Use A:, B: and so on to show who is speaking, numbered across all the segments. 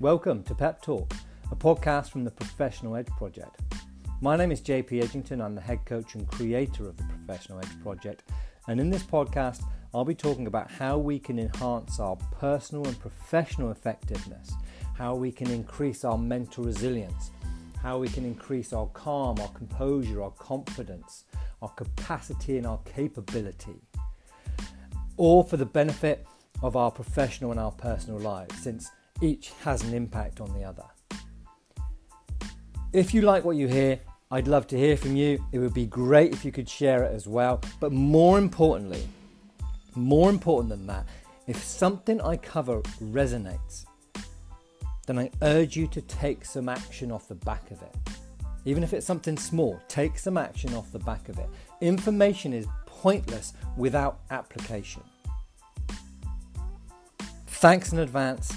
A: Welcome to Pep Talk, a podcast from the Professional Edge Project. My name is JP Edgington. I'm the head coach and creator of the Professional Edge Project. And in this podcast, I'll be talking about how we can enhance our personal and professional effectiveness, how we can increase our mental resilience, how we can increase our calm, our composure, our confidence, our capacity, and our capability. All for the benefit of our professional and our personal lives, since each has an impact on the other. If you like what you hear, I'd love to hear from you. It would be great if you could share it as well. But more importantly, more important than that, if something I cover resonates, then I urge you to take some action off the back of it. Even if it's something small, take some action off the back of it. Information is pointless without application. Thanks in advance.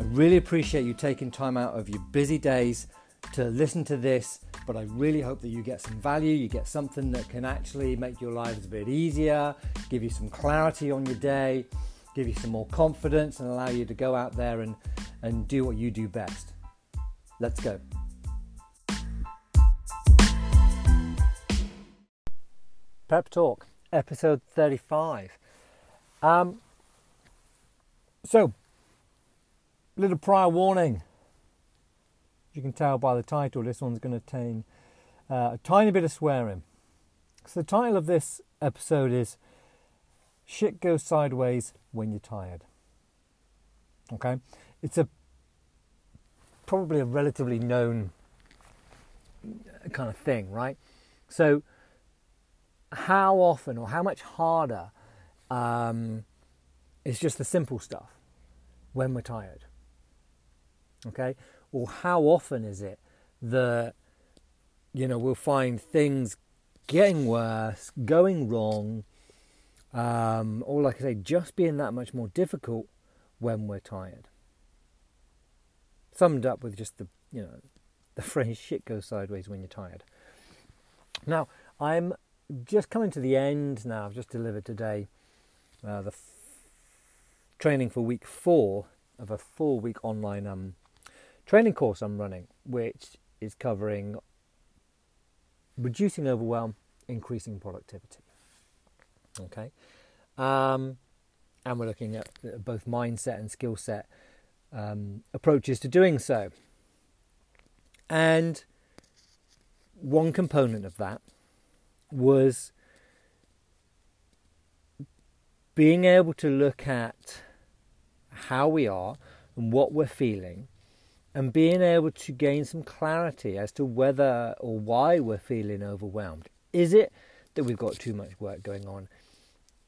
A: I really appreciate you taking time out of your busy days to listen to this, but I really hope that you get some value, you get something that can actually make your lives a bit easier, give you some clarity on your day, give you some more confidence, and allow you to go out there and, and do what you do best. Let's go. Pep Talk, episode 35. Um, so, little prior warning. As you can tell by the title, this one's going to contain uh, a tiny bit of swearing. So, the title of this episode is Shit Goes Sideways When You're Tired. Okay? It's a probably a relatively known kind of thing, right? So, how often or how much harder um, is just the simple stuff when we're tired? Okay, or how often is it that you know we'll find things getting worse, going wrong, um, or like I say, just being that much more difficult when we're tired? Summed up with just the you know the phrase "shit goes sideways when you're tired." Now I'm just coming to the end now. I've just delivered today uh, the f- training for week four of a four week online um, training course I'm running, which is covering reducing overwhelm, increasing productivity. Okay. Um, and we're looking at both mindset and skill set um, approaches to doing so. And one component of that was being able to look at how we are and what we're feeling and being able to gain some clarity as to whether or why we're feeling overwhelmed. Is it that we've got too much work going on?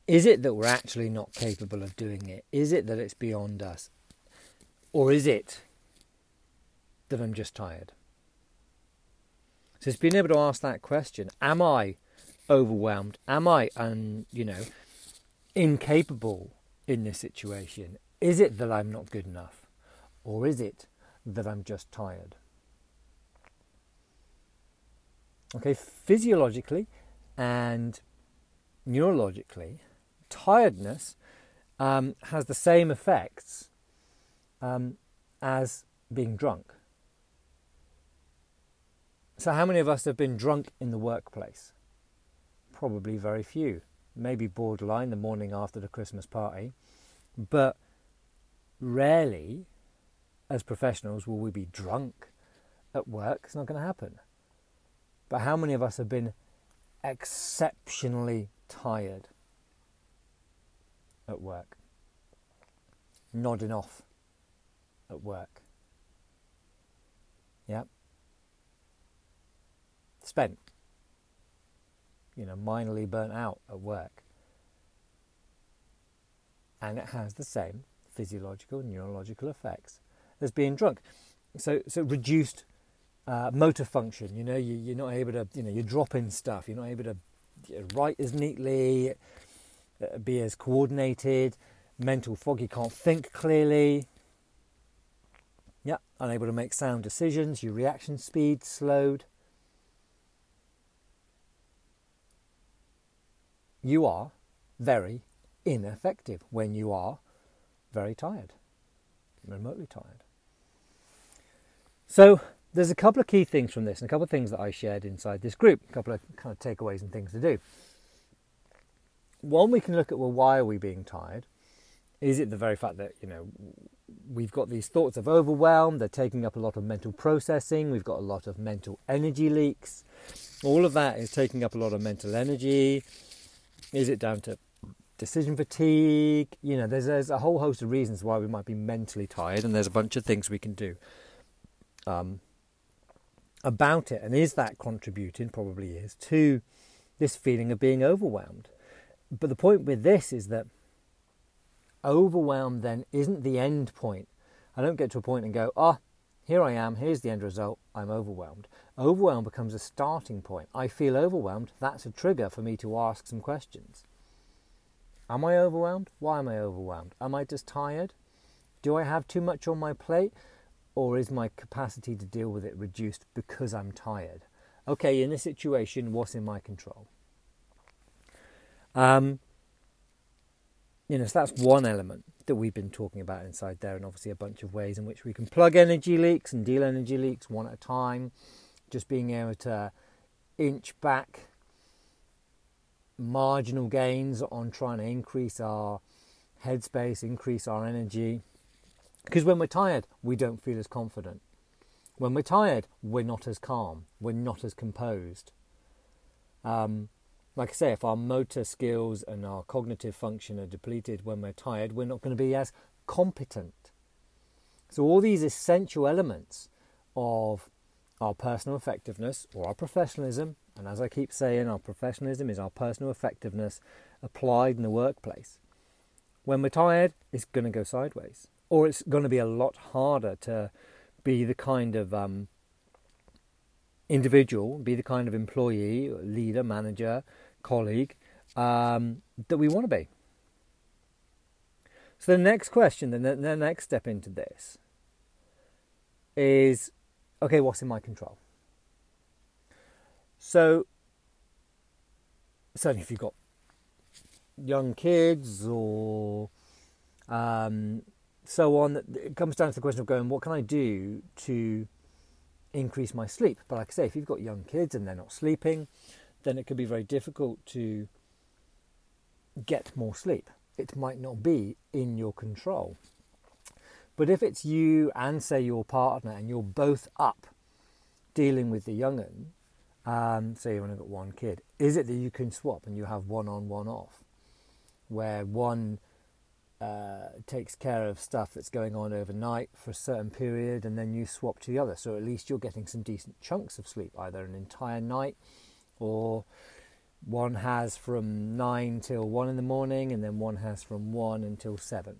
A: Is it that we're actually not capable of doing it? Is it that it's beyond us? Or is it that I'm just tired? So it's being able to ask that question Am I overwhelmed? Am I, un, you know, incapable in this situation? Is it that I'm not good enough? Or is it that I'm just tired. Okay, physiologically and neurologically, tiredness um, has the same effects um, as being drunk. So, how many of us have been drunk in the workplace? Probably very few. Maybe borderline the morning after the Christmas party, but rarely as professionals will we be drunk at work? It's not going to happen. But how many of us have been exceptionally tired at work? Nodding off at work. Yep. Spent. You know, minorly burnt out at work. And it has the same physiological, neurological effects as being drunk. So, so reduced uh, motor function. You know, you, are not able to, you know, you're dropping stuff. You're not able to write as neatly, uh, be as coordinated. Mental fog. You can't think clearly. Yeah, unable to make sound decisions. Your reaction speed slowed. You are very ineffective when you are very tired, remotely tired. So there's a couple of key things from this, and a couple of things that I shared inside this group, a couple of kind of takeaways and things to do. One, we can look at well, why are we being tired? Is it the very fact that you know we've got these thoughts of overwhelm? They're taking up a lot of mental processing. We've got a lot of mental energy leaks. All of that is taking up a lot of mental energy. Is it down to decision fatigue? You know, there's, there's a whole host of reasons why we might be mentally tired, and there's a bunch of things we can do um, about it. And is that contributing? Probably is to this feeling of being overwhelmed. But the point with this is that overwhelm then isn't the end point. I don't get to a point and go, ah, oh, here I am, here's the end result, I'm overwhelmed. Overwhelm becomes a starting point. I feel overwhelmed, that's a trigger for me to ask some questions. Am I overwhelmed? Why am I overwhelmed? Am I just tired? Do I have too much on my plate? Or is my capacity to deal with it reduced because I'm tired? Okay, in this situation, what's in my control? Um, you know, so that's one element that we've been talking about inside there, and obviously a bunch of ways in which we can plug energy leaks and deal energy leaks one at a time. Just being able to inch back marginal gains on trying to increase our headspace, increase our energy. Because when we're tired, we don't feel as confident. When we're tired, we're not as calm, we're not as composed. Um, like I say, if our motor skills and our cognitive function are depleted when we're tired, we're not going to be as competent. So, all these essential elements of our personal effectiveness or our professionalism, and as I keep saying, our professionalism is our personal effectiveness applied in the workplace. When we're tired, it's going to go sideways, or it's going to be a lot harder to be the kind of um, individual, be the kind of employee, leader, manager, colleague um, that we want to be. So the next question, the, the next step into this is okay, what's in my control? So, certainly if you've got young kids or um, so on, it comes down to the question of going, what can I do to increase my sleep? But like I say, if you've got young kids and they're not sleeping, then it could be very difficult to get more sleep. It might not be in your control. But if it's you and, say, your partner, and you're both up dealing with the young'un, um, say you've only got one kid, is it that you can swap and you have one on, one off, where one uh, takes care of stuff that's going on overnight for a certain period, and then you swap to the other? So at least you're getting some decent chunks of sleep, either an entire night or one has from 9 till 1 in the morning and then one has from 1 until 7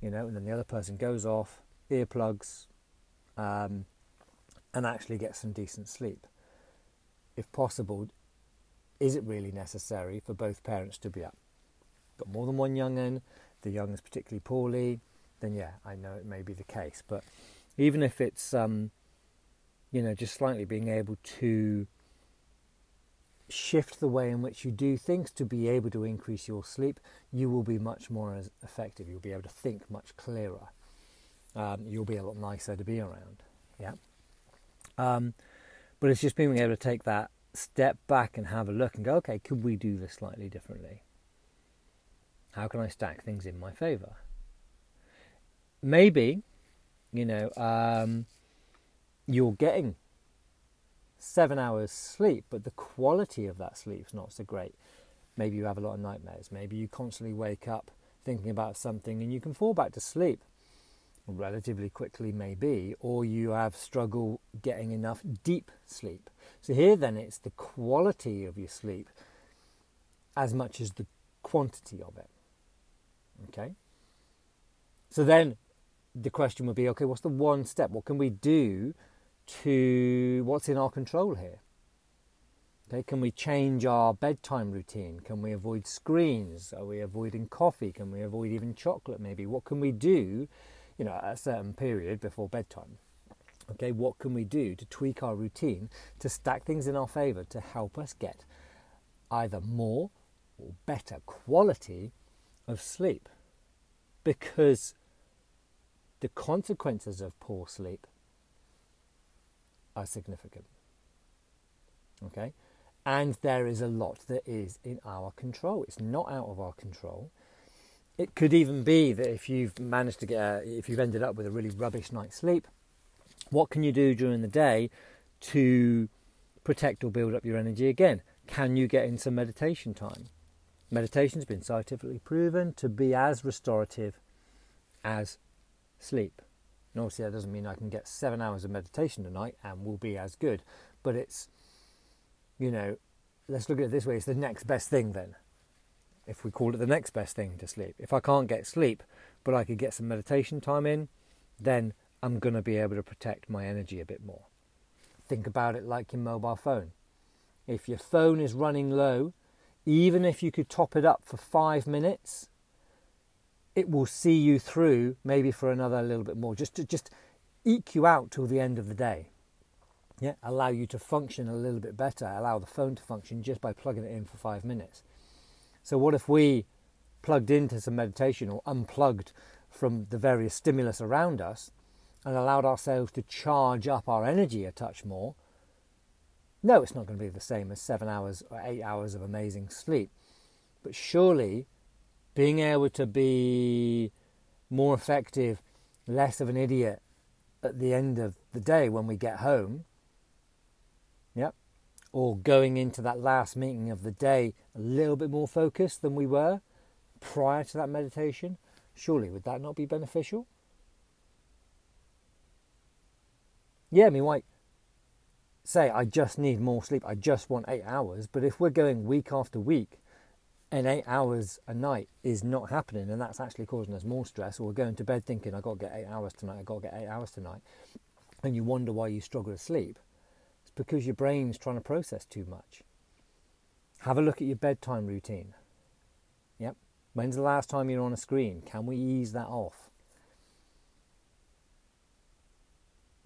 A: you know and then the other person goes off earplugs um, and actually gets some decent sleep if possible is it really necessary for both parents to be up got more than one young un the young is particularly poorly then yeah i know it may be the case but even if it's um, you know just slightly being able to shift the way in which you do things to be able to increase your sleep, you will be much more effective. You'll be able to think much clearer. Um, you'll be a lot nicer to be around. Yeah. Um, but it's just being able to take that step back and have a look and go, okay, could we do this slightly differently? How can I stack things in my favour? Maybe, you know, um, you're getting seven hours sleep, but the quality of that sleep is not so great. Maybe you have a lot of nightmares. Maybe you constantly wake up thinking about something and you can fall back to sleep relatively quickly, maybe, or you have struggle getting enough deep sleep. So here then it's the quality of your sleep as much as the quantity of it. Okay? So then the question would be okay, what's the one step? What can we do to what's in our control here. Okay, can we change our bedtime routine? Can we avoid screens? Are we avoiding coffee? Can we avoid even chocolate maybe? What can we do, you know, at a certain period before bedtime? Okay, what can we do to tweak our routine to stack things in our favor to help us get either more or better quality of sleep? Because the consequences of poor sleep are significant. Okay? And there is a lot that is in our control. It's not out of our control. It could even be that if you've managed to get, a, if you've ended up with a really rubbish night's sleep, what can you do during the day to protect or build up your energy again? Can you get in some meditation time? Meditation's been scientifically proven to be as restorative as sleep. And obviously, that doesn't mean I can get seven hours of meditation tonight and will be as good, but it's, you know, let's look at it this way it's the next best thing then. If we call it the next best thing to sleep. If I can't get sleep, but I could get some meditation time in, then I'm going to be able to protect my energy a bit more. Think about it like your mobile phone. If your phone is running low, even if you could top it up for five minutes, it will see you through maybe for another little bit more, just to just eke you out till the end of the day. Yeah, allow you to function a little bit better, allow the phone to function just by plugging it in for five minutes. So, what if we plugged into some meditation or unplugged from the various stimulus around us and allowed ourselves to charge up our energy a touch more? No, it's not going to be the same as seven hours or eight hours of amazing sleep. But surely being able to be more effective, less of an idiot at the end of the day when we get home, yep, or going into that last meeting of the day a little bit more focused than we were prior to that meditation, surely would that not be beneficial? Yeah, I mean, why? Say I just need more sleep, I just want eight hours. But if we're going week after week and eight hours a night is not happening and that's actually causing us more stress, or we're going to bed thinking, I've got to get eight hours tonight, I've got to get eight hours tonight, and you wonder why you struggle to sleep, it's because your brain's trying to process too much. Have a look at your bedtime routine. Yep. When's the last time you're on a screen? Can we ease that off?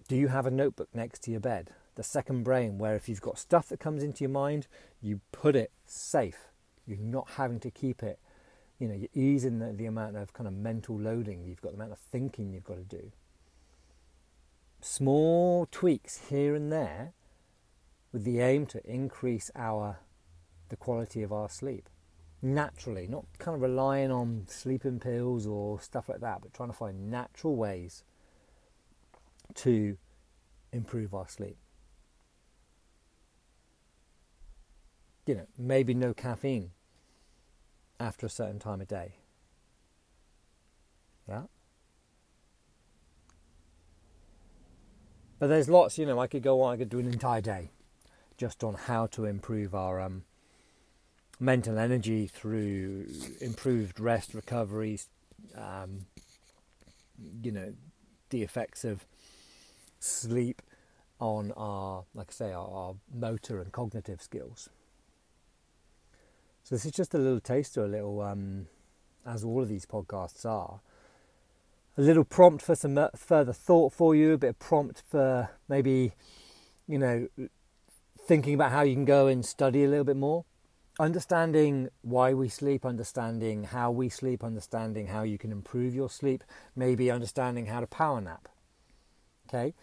A: Do you have a notebook next to your bed? The second brain, where if you've got stuff that comes into your mind, you put it safe. You're not having to keep it. You know, you're easing the, the amount of kind of mental loading you've got, the amount of thinking you've got to do. Small tweaks here and there with the aim to increase our the quality of our sleep naturally, not kind of relying on sleeping pills or stuff like that, but trying to find natural ways to improve our sleep. You know, maybe no caffeine after a certain time of day. Yeah. But there's lots, you know, I could go on, I could do an entire day just on how to improve our um, mental energy through improved rest, recovery, um, you know, the effects of sleep on our, like I say, our, our motor and cognitive skills. So this is just a little taster, a little, um, as all of these podcasts are, a little prompt for some uh, further thought for you, a bit of prompt for maybe, you know, thinking about how you can go and study a little bit more. Understanding why we sleep, understanding how we sleep, understanding how you can improve your sleep, maybe understanding how to power nap. Okay?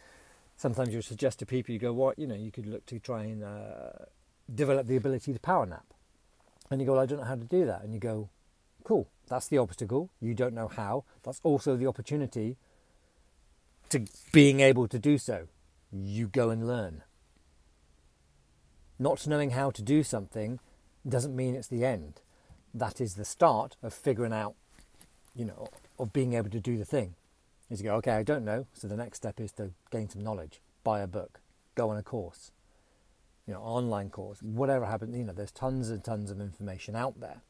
A: Sometimes you'll suggest to people, you go, what, you know, you could look to try and uh, develop the ability to power nap. And you go, well, I don't know how to do that. And you go, cool, that's the obstacle. You don't know how. That's also the opportunity to being able to do so. You go and learn. Not knowing how to do something doesn't mean it's the end. That is the start of figuring out, you know, of being able to do the thing. Is you go, okay, I don't know. So the next step is to gain some knowledge, buy a book, go on a course, you know, online course, whatever happens, you know, there's tons and tons of information out there.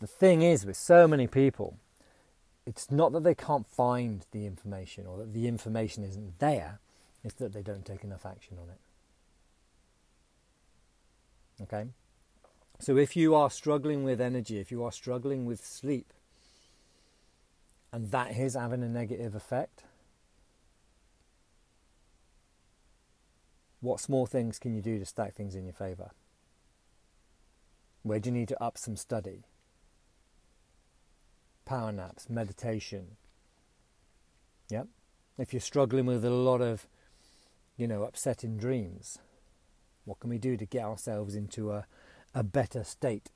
A: The thing is, with so many people, it's not that they can't find the information or that the information isn't there, it's that they don't take enough action on it. Okay? So if you are struggling with energy, if you are struggling with sleep, and that is having a negative effect, What small things can you do to stack things in your favour? Where do you need to up some study? Power naps, meditation. Yep. if you're struggling with a lot of, you know, upsetting dreams, what can we do to get ourselves into a, a better state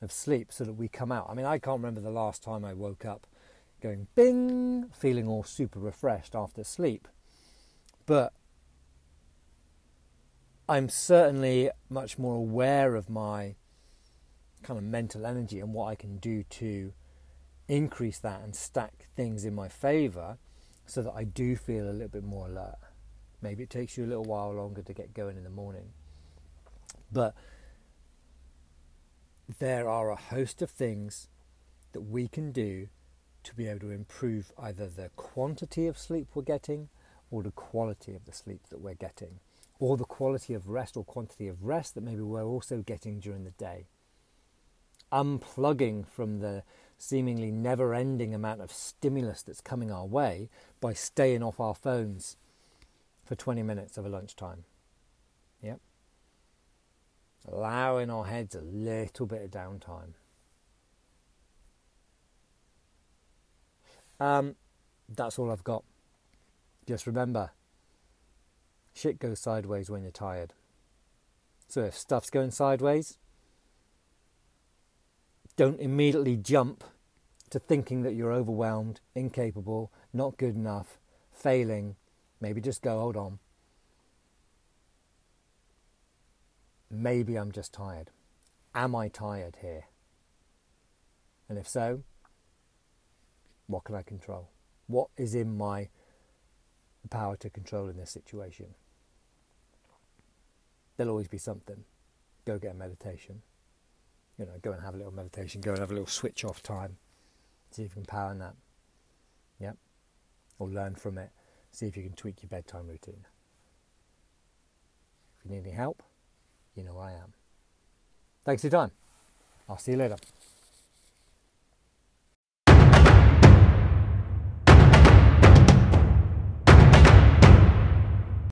A: of sleep so that we come out? I mean, I can't remember the last time I woke up going bing, feeling all super refreshed after sleep. But I'm certainly much more aware of my kind of mental energy and what I can do to increase that and stack things in my favor so that I do feel a little bit more alert. Maybe it takes you a little while longer to get going in the morning. But there are a host of things that we can do to be able to improve either the quantity of sleep we're getting or the quality of the sleep that we're getting, or the quality of rest or quantity of rest that maybe we're also getting during the day. Unplugging from the seemingly never ending amount of stimulus that's coming our way by staying off our phones for 20 minutes of a lunchtime. Yep. Allowing our heads a little bit of downtime. Um, that's all I've got. Just remember, shit goes sideways when you're tired. So if stuff's going sideways, don't immediately jump to thinking that you're overwhelmed, incapable, not good enough, failing. Maybe just go, hold on. Maybe I'm just tired. Am I tired here? And if so, what can I control? What is in my power to control in this situation? There'll always be something. Go get a meditation. You know, go and have a little meditation. Go and have a little switch off time. See if you can power that. Yep. Or learn from it. See if you can tweak your bedtime routine. If you need any help, you know I am. Thanks for your time. I'll see you later.